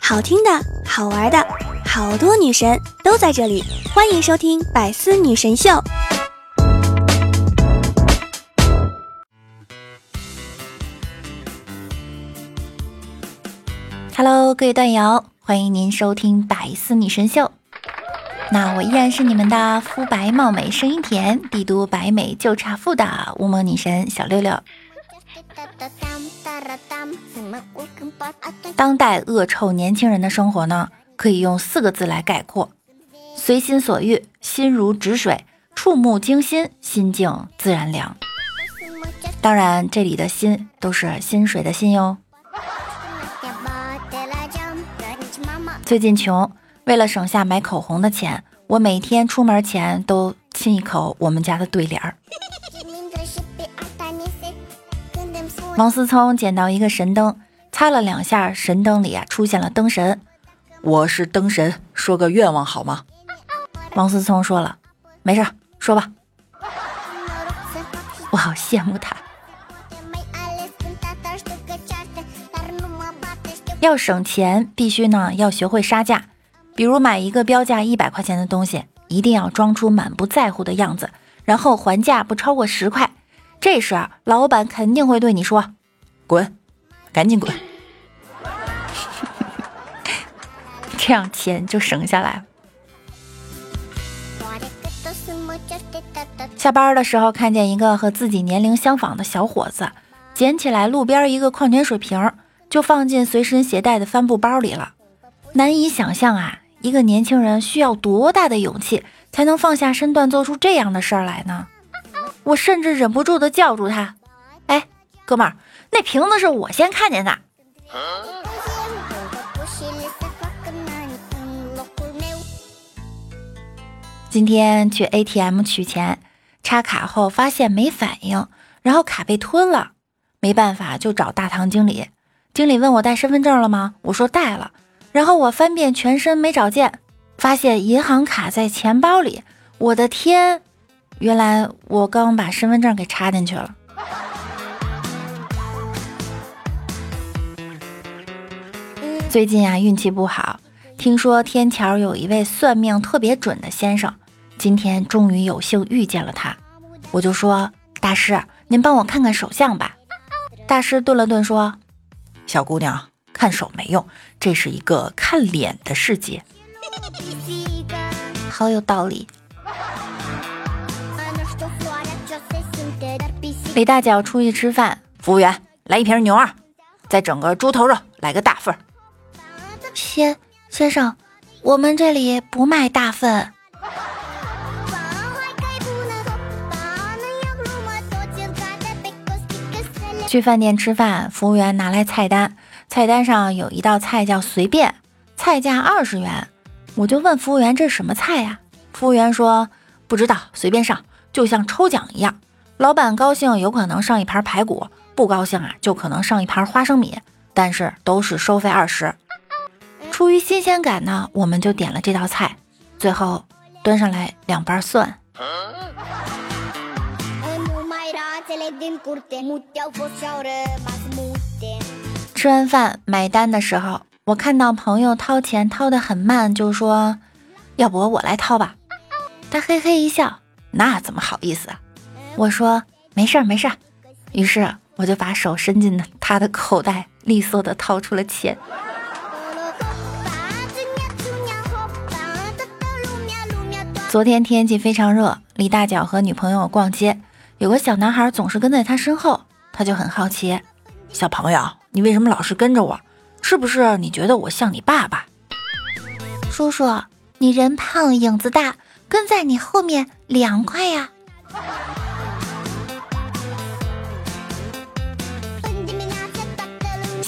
好听的，好玩的，好多女神都在这里，欢迎收听《百思女神秀》。Hello，各位段友，欢迎您收听《百思女神秀》。那我依然是你们的肤白貌美、声音甜、帝都白美就差富的乌蒙女神小六六。当代恶臭年轻人的生活呢，可以用四个字来概括：随心所欲，心如止水，触目惊心，心静自然凉。当然，这里的心都是薪水的心哟。最近穷。为了省下买口红的钱，我每天出门前都亲一口我们家的对联儿。王思聪捡到一个神灯，擦了两下，神灯里啊出现了灯神。我是灯神，说个愿望好吗？王思聪说了，没事，说吧。我好羡慕他。要省钱，必须呢要学会杀价。比如买一个标价一百块钱的东西，一定要装出满不在乎的样子，然后还价不超过十块。这时啊老板肯定会对你说：“滚，赶紧滚。”这样钱就省下来了。下班的时候看见一个和自己年龄相仿的小伙子，捡起来路边一个矿泉水瓶，就放进随身携带的帆布包里了。难以想象啊！一个年轻人需要多大的勇气才能放下身段做出这样的事儿来呢？我甚至忍不住的叫住他：“哎，哥们儿，那瓶子是我先看见的。”今天去 ATM 取钱，插卡后发现没反应，然后卡被吞了，没办法就找大堂经理。经理问我带身份证了吗？我说带了。然后我翻遍全身没找见，发现银行卡在钱包里。我的天，原来我刚把身份证给插进去了。最近啊，运气不好，听说天桥有一位算命特别准的先生，今天终于有幸遇见了他。我就说大师，您帮我看看手相吧。大师顿了顿说：“小姑娘。”看手没用，这是一个看脸的世界，好有道理。李大脚出去吃饭，服务员来一瓶牛二，再整个猪头肉，来个大份。先先生，我们这里不卖大份。去饭店吃饭，服务员拿来菜单。菜单上有一道菜叫随便，菜价二十元。我就问服务员这是什么菜呀？服务员说不知道，随便上，就像抽奖一样。老板高兴有可能上一盘排骨，不高兴啊就可能上一盘花生米，但是都是收费二十。出于新鲜感呢，我们就点了这道菜。最后端上来两瓣蒜。吃完饭买单的时候，我看到朋友掏钱掏得很慢，就说：“要不我来掏吧。”他嘿嘿一笑：“那怎么好意思啊？”我说：“没事儿没事儿。”于是我就把手伸进他的口袋，利索的掏出了钱。昨天天气非常热，李大脚和女朋友逛街，有个小男孩总是跟在他身后，他就很好奇：“小朋友。”你为什么老是跟着我？是不是你觉得我像你爸爸？叔叔，你人胖影子大，跟在你后面凉快呀。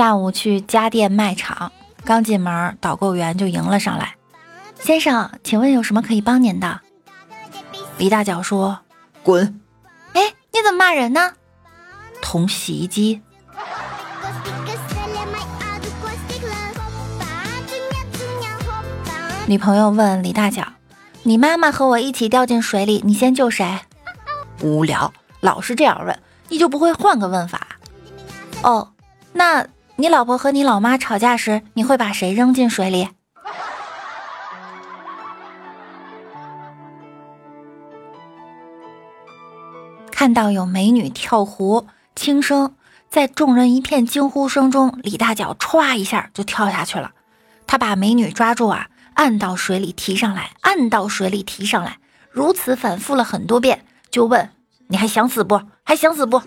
下午去家电卖场，刚进门，导购员就迎了上来：“先生，请问有什么可以帮您的？”李大脚说：“滚！”哎，你怎么骂人呢？捅洗衣机。女朋友问李大脚：“你妈妈和我一起掉进水里，你先救谁？”无聊，老是这样问，你就不会换个问法？哦，那你老婆和你老妈吵架时，你会把谁扔进水里？看到有美女跳湖，轻生，在众人一片惊呼声中，李大脚歘一下就跳下去了。他把美女抓住啊，按到水里提上来，按到水里提上来，如此反复了很多遍，就问：“你还想死不？还想死不？”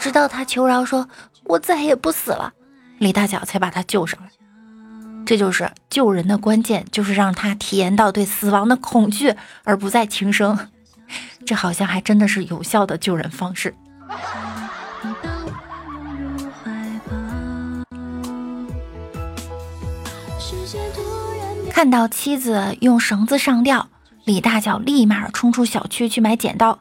直到他求饶说：“我再也不死了。”李大脚才把他救上来。这就是救人的关键，就是让他体验到对死亡的恐惧，而不再轻生。这好像还真的是有效的救人方式。看到妻子用绳子上吊，李大脚立马冲出小区去买剪刀，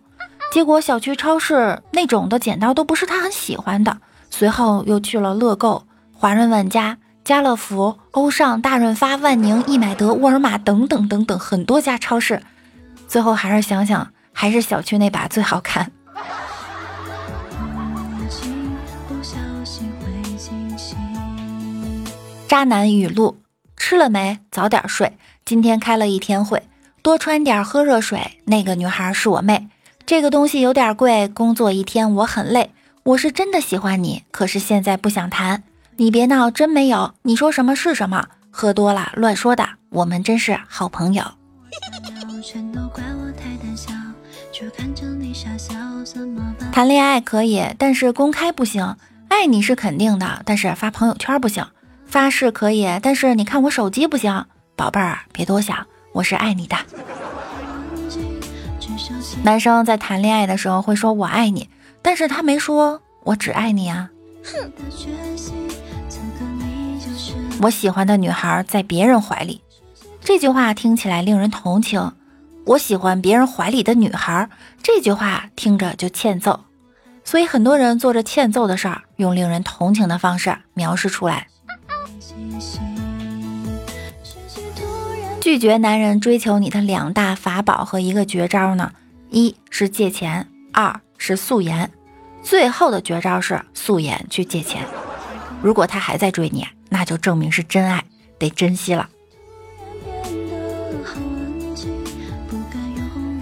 结果小区超市那种的剪刀都不是他很喜欢的。随后又去了乐购、华润万家、家乐福、欧尚、大润发、万宁、易买得、沃尔玛等等等等很多家超市，最后还是想想。还是小区那把最好看。渣男语录：吃了没？早点睡。今天开了一天会，多穿点，喝热水。那个女孩是我妹。这个东西有点贵，工作一天我很累。我是真的喜欢你，可是现在不想谈。你别闹，真没有。你说什么是什么？喝多了乱说的。我们真是好朋友。谈恋爱可以，但是公开不行。爱你是肯定的，但是发朋友圈不行。发誓可以，但是你看我手机不行。宝贝儿，别多想，我是爱你的。男生在谈恋爱的时候会说我爱你，但是他没说我只爱你啊。哼。我喜欢的女孩在别人怀里，这句话听起来令人同情。我喜欢别人怀里的女孩，这句话听着就欠揍，所以很多人做着欠揍的事儿，用令人同情的方式描述出来。拒绝男人追求你的两大法宝和一个绝招呢？一是借钱，二是素颜。最后的绝招是素颜去借钱。如果他还在追你，那就证明是真爱，得珍惜了。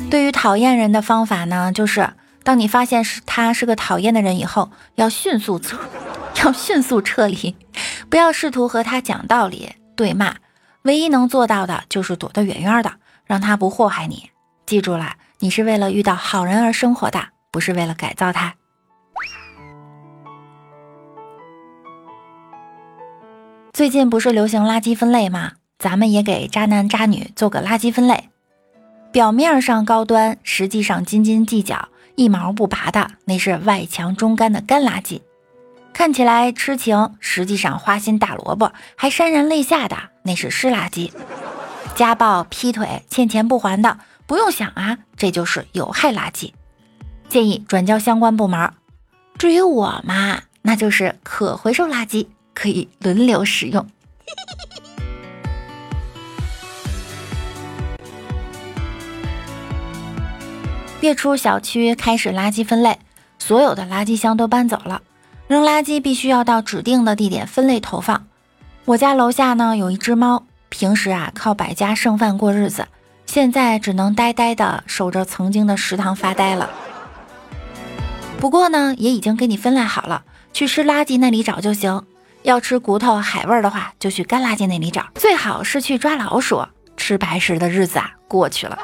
对于讨厌人的方法呢，就是当你发现是他是个讨厌的人以后，要迅速撤，要迅速撤离，不要试图和他讲道理、对骂。唯一能做到的就是躲得远远的，让他不祸害你。记住了，你是为了遇到好人而生活的，不是为了改造他。最近不是流行垃圾分类吗？咱们也给渣男渣女做个垃圾分类。表面上高端，实际上斤斤计较、一毛不拔的，那是外强中干的干垃圾；看起来痴情，实际上花心大萝卜，还潸然泪下的，那是湿垃圾；家暴、劈腿、欠钱不还的，不用想啊，这就是有害垃圾，建议转交相关部门。至于我嘛，那就是可回收垃圾，可以轮流使用。月初，小区开始垃圾分类，所有的垃圾箱都搬走了，扔垃圾必须要到指定的地点分类投放。我家楼下呢有一只猫，平时啊靠百家剩饭过日子，现在只能呆呆的守着曾经的食堂发呆了。不过呢，也已经给你分类好了，去吃垃圾那里找就行。要吃骨头海味的话，就去干垃圾那里找，最好是去抓老鼠。吃白食的日子啊过去了。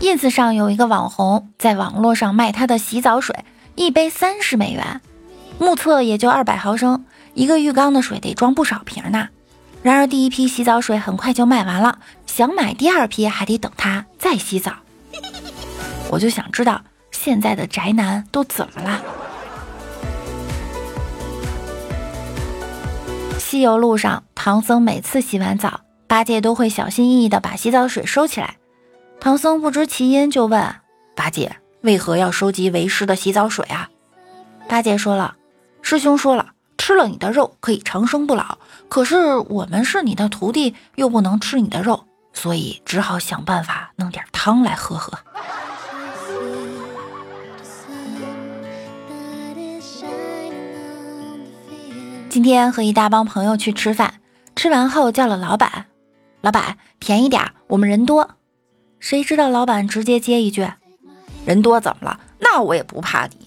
ins 上有一个网红在网络上卖他的洗澡水，一杯三十美元，目测也就二百毫升，一个浴缸的水得装不少瓶呢。然而第一批洗澡水很快就卖完了，想买第二批还得等他再洗澡。我就想知道现在的宅男都怎么了？西游路上，唐僧每次洗完澡，八戒都会小心翼翼地把洗澡水收起来。唐僧不知其因，就问八戒：“为何要收集为师的洗澡水啊？”八戒说了：“师兄说了，吃了你的肉可以长生不老。可是我们是你的徒弟，又不能吃你的肉，所以只好想办法弄点汤来喝喝。”今天和一大帮朋友去吃饭，吃完后叫了老板，老板便宜点，我们人多。谁知道老板直接接一句：“人多怎么了？那我也不怕你。”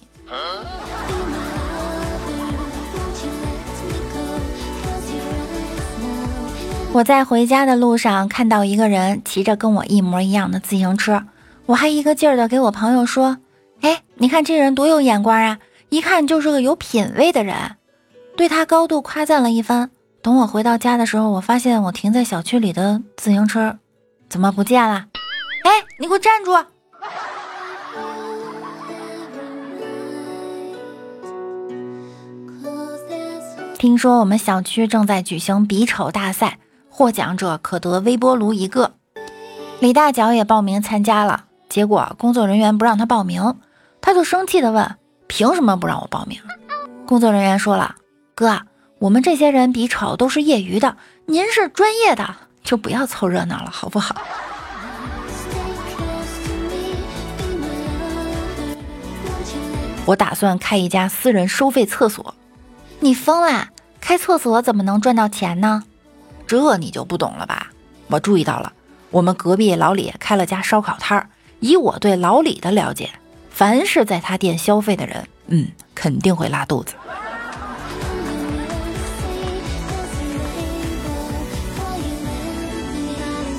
我在回家的路上看到一个人骑着跟我一模一样的自行车，我还一个劲儿的给我朋友说：“哎，你看这人多有眼光啊，一看就是个有品位的人。”对他高度夸赞了一番。等我回到家的时候，我发现我停在小区里的自行车怎么不见了？哎，你给我站住！听说我们小区正在举行比丑大赛，获奖者可得微波炉一个。李大脚也报名参加了，结果工作人员不让他报名，他就生气的问：“凭什么不让我报名？”工作人员说了。哥，我们这些人比丑都是业余的，您是专业的，就不要凑热闹了，好不好？我打算开一家私人收费厕所。你疯啦？开厕所怎么能赚到钱呢？这你就不懂了吧？我注意到了，我们隔壁老李开了家烧烤摊儿。以我对老李的了解，凡是在他店消费的人，嗯，肯定会拉肚子。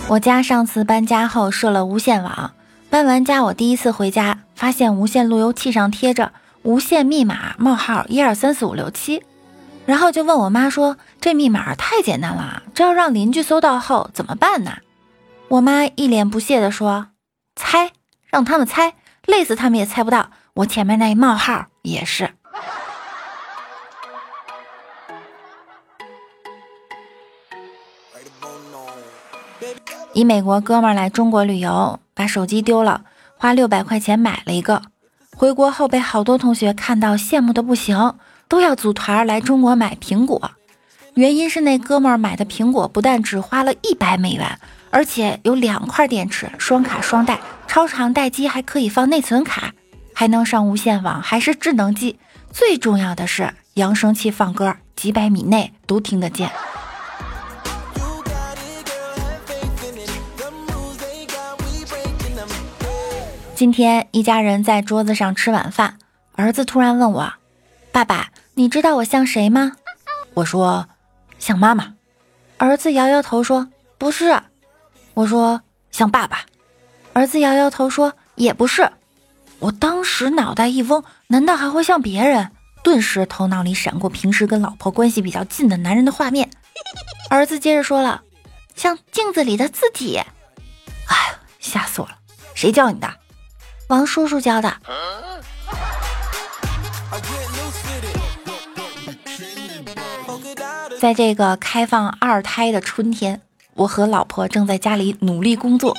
我家上次搬家后设了无线网，搬完家我第一次回家，发现无线路由器上贴着无线密码冒号一二三四五六七，然后就问我妈说这密码太简单了，这要让邻居搜到后怎么办呢？我妈一脸不屑地说：“猜，让他们猜，累死他们也猜不到。我前面那一冒号也是。”一美国哥们儿来中国旅游，把手机丢了，花六百块钱买了一个。回国后被好多同学看到羡慕的不行，都要组团来中国买苹果。原因是那哥们儿买的苹果不但只花了一百美元，而且有两块电池，双卡双待，超长待机还可以放内存卡，还能上无线网，还是智能机。最重要的是扬声器放歌，几百米内都听得见。今天一家人在桌子上吃晚饭，儿子突然问我：“爸爸，你知道我像谁吗？”我说：“像妈妈。”儿子摇摇头说：“不是。”我说：“像爸爸。”儿子摇摇头说：“也不是。”我当时脑袋一嗡，难道还会像别人？顿时头脑里闪过平时跟老婆关系比较近的男人的画面。儿子接着说了：“像镜子里的自己。”哎，吓死我了！谁教你的？王叔叔教的。在这个开放二胎的春天，我和老婆正在家里努力工作，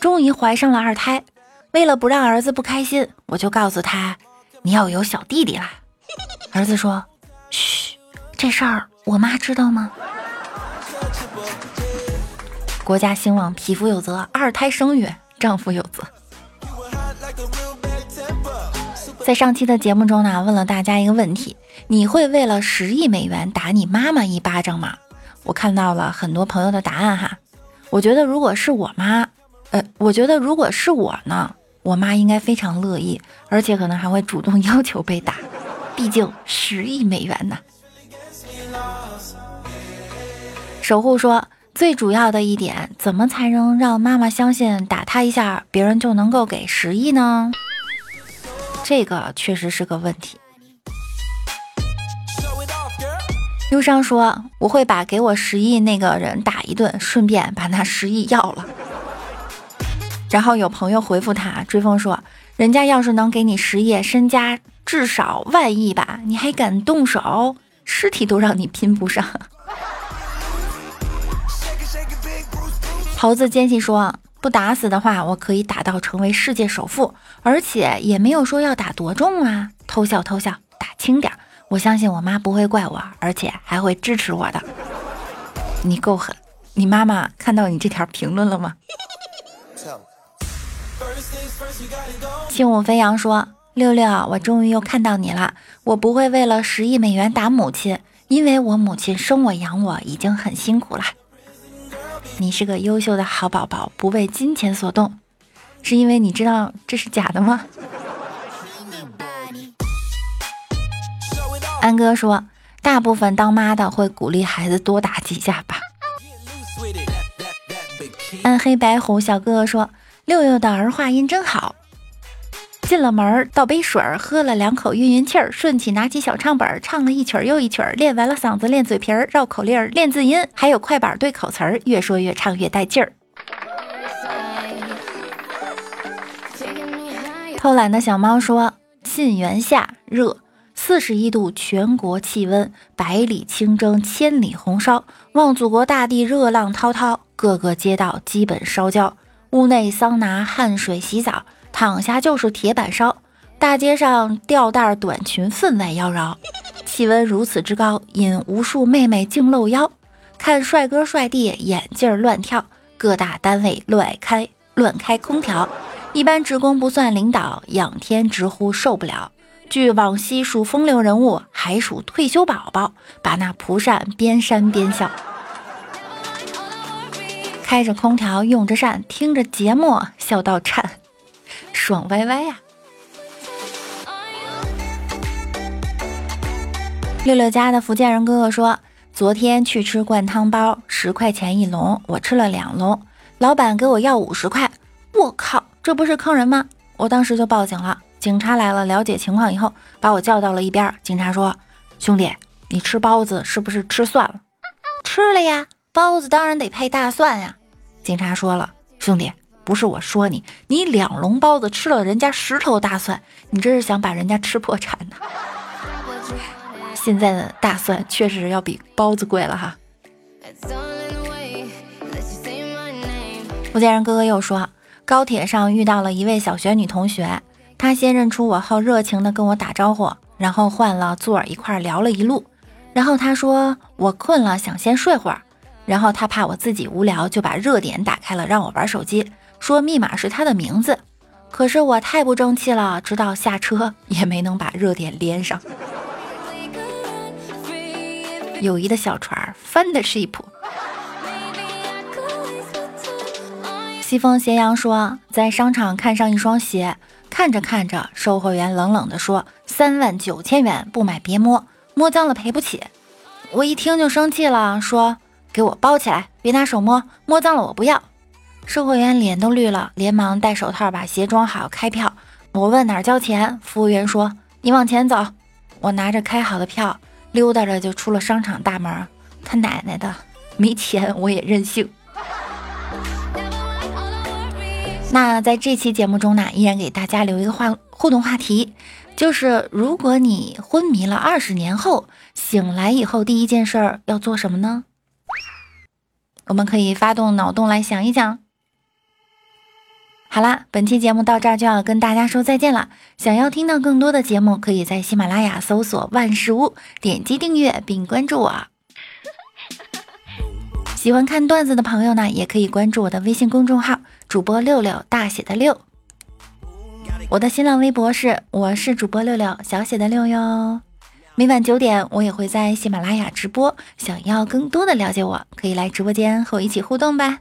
终于怀上了二胎。为了不让儿子不开心，我就告诉他：“你要有小弟弟啦。”儿子说：“嘘，这事儿我妈知道吗？”国家兴亡，匹夫有责；二胎生育，丈夫有责。在上期的节目中呢，问了大家一个问题：你会为了十亿美元打你妈妈一巴掌吗？我看到了很多朋友的答案哈。我觉得如果是我妈，呃，我觉得如果是我呢，我妈应该非常乐意，而且可能还会主动 要求被打。毕竟十亿美元呢。守护说，最主要的一点，怎么才能让妈妈相信打他一下，别人就能够给十亿呢？这个确实是个问题。忧伤说：“我会把给我十亿那个人打一顿，顺便把那十亿要了。”然后有朋友回复他，追风说：“人家要是能给你十亿，身家至少万亿吧，你还敢动手？尸体都让你拼不上。”猴子坚信说。不打死的话，我可以打到成为世界首富，而且也没有说要打多重啊！偷笑偷笑，打轻点儿。我相信我妈不会怪我，而且还会支持我的。你够狠！你妈妈看到你这条评论了吗？轻舞飞扬说：“六六，我终于又看到你了。我不会为了十亿美元打母亲，因为我母亲生我养我已经很辛苦了。你是个优秀的好宝宝，不为金钱所动，是因为你知道这是假的吗？安哥说，大部分当妈的会鼓励孩子多打几下吧。暗黑白虎小哥哥说，六六的儿化音真好。进了门，倒杯水，喝了两口，晕晕气儿，顺起拿起小唱本，唱了一曲又一曲，练完了嗓子，练嘴皮儿，绕口令儿，练字音，还有快板对口词儿，越说越唱越带劲儿。偷懒的小猫说：“沁园夏热，四十一度，全国气温，百里清蒸，千里红烧，望祖国大地热浪滔滔，各个街道基本烧焦，屋内桑拿汗水洗澡。”躺下就是铁板烧，大街上吊带短裙分外妖娆，气温如此之高，引无数妹妹竞露腰。看帅哥帅弟眼镜乱跳，各大单位乱开乱开空调，一般职工不算领导，仰天直呼受不了。据往昔数风流人物，还属退休宝宝，把那蒲扇边扇边笑，开着空调用着扇，听着节目笑到颤。爽歪歪呀！六六家的福建人哥哥说，昨天去吃灌汤包，十块钱一笼，我吃了两笼，老板给我要五十块，我靠，这不是坑人吗？我当时就报警了，警察来了，了解情况以后，把我叫到了一边。警察说：“兄弟，你吃包子是不是吃蒜了？”吃了呀，包子当然得配大蒜呀。警察说了：“兄弟。”不是我说你，你两笼包子吃了人家十头大蒜，你这是想把人家吃破产呢？现在的大蒜确实要比包子贵了哈。福建人哥哥又说，高铁上遇到了一位小学女同学，她先认出我后，热情的跟我打招呼，然后换了座儿一块聊了一路，然后她说我困了，想先睡会儿，然后她怕我自己无聊，就把热点打开了，让我玩手机。说密码是他的名字，可是我太不争气了，直到下车也没能把热点连上。友谊的小船翻的 ship。西风斜阳说，在商场看上一双鞋，看着看着，售货员冷冷地说：“三万九千元，不买别摸，摸脏了赔不起。”我一听就生气了，说：“给我包起来，别拿手摸，摸脏了我不要。”售货员脸都绿了，连忙戴手套把鞋装好，开票。我问哪儿交钱，服务员说：“你往前走。”我拿着开好的票，溜达着就出了商场大门。他奶奶的，没钱我也任性。那在这期节目中呢，依然给大家留一个话互动话题，就是如果你昏迷了二十年后醒来以后，第一件事儿要做什么呢？我们可以发动脑洞来想一想。好啦，本期节目到这儿就要跟大家说再见了。想要听到更多的节目，可以在喜马拉雅搜索“万事屋”，点击订阅并关注我。喜欢看段子的朋友呢，也可以关注我的微信公众号“主播六六大写的六”。我的新浪微博是我是主播六六小写的六哟。每晚九点，我也会在喜马拉雅直播。想要更多的了解我，可以来直播间和我一起互动吧。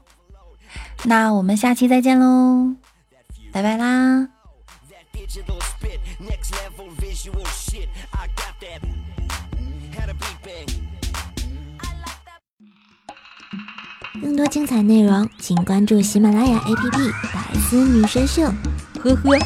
那我们下期再见喽，拜拜啦！更多精彩内容，请关注喜马拉雅 APP《百思女神秀》。呵呵。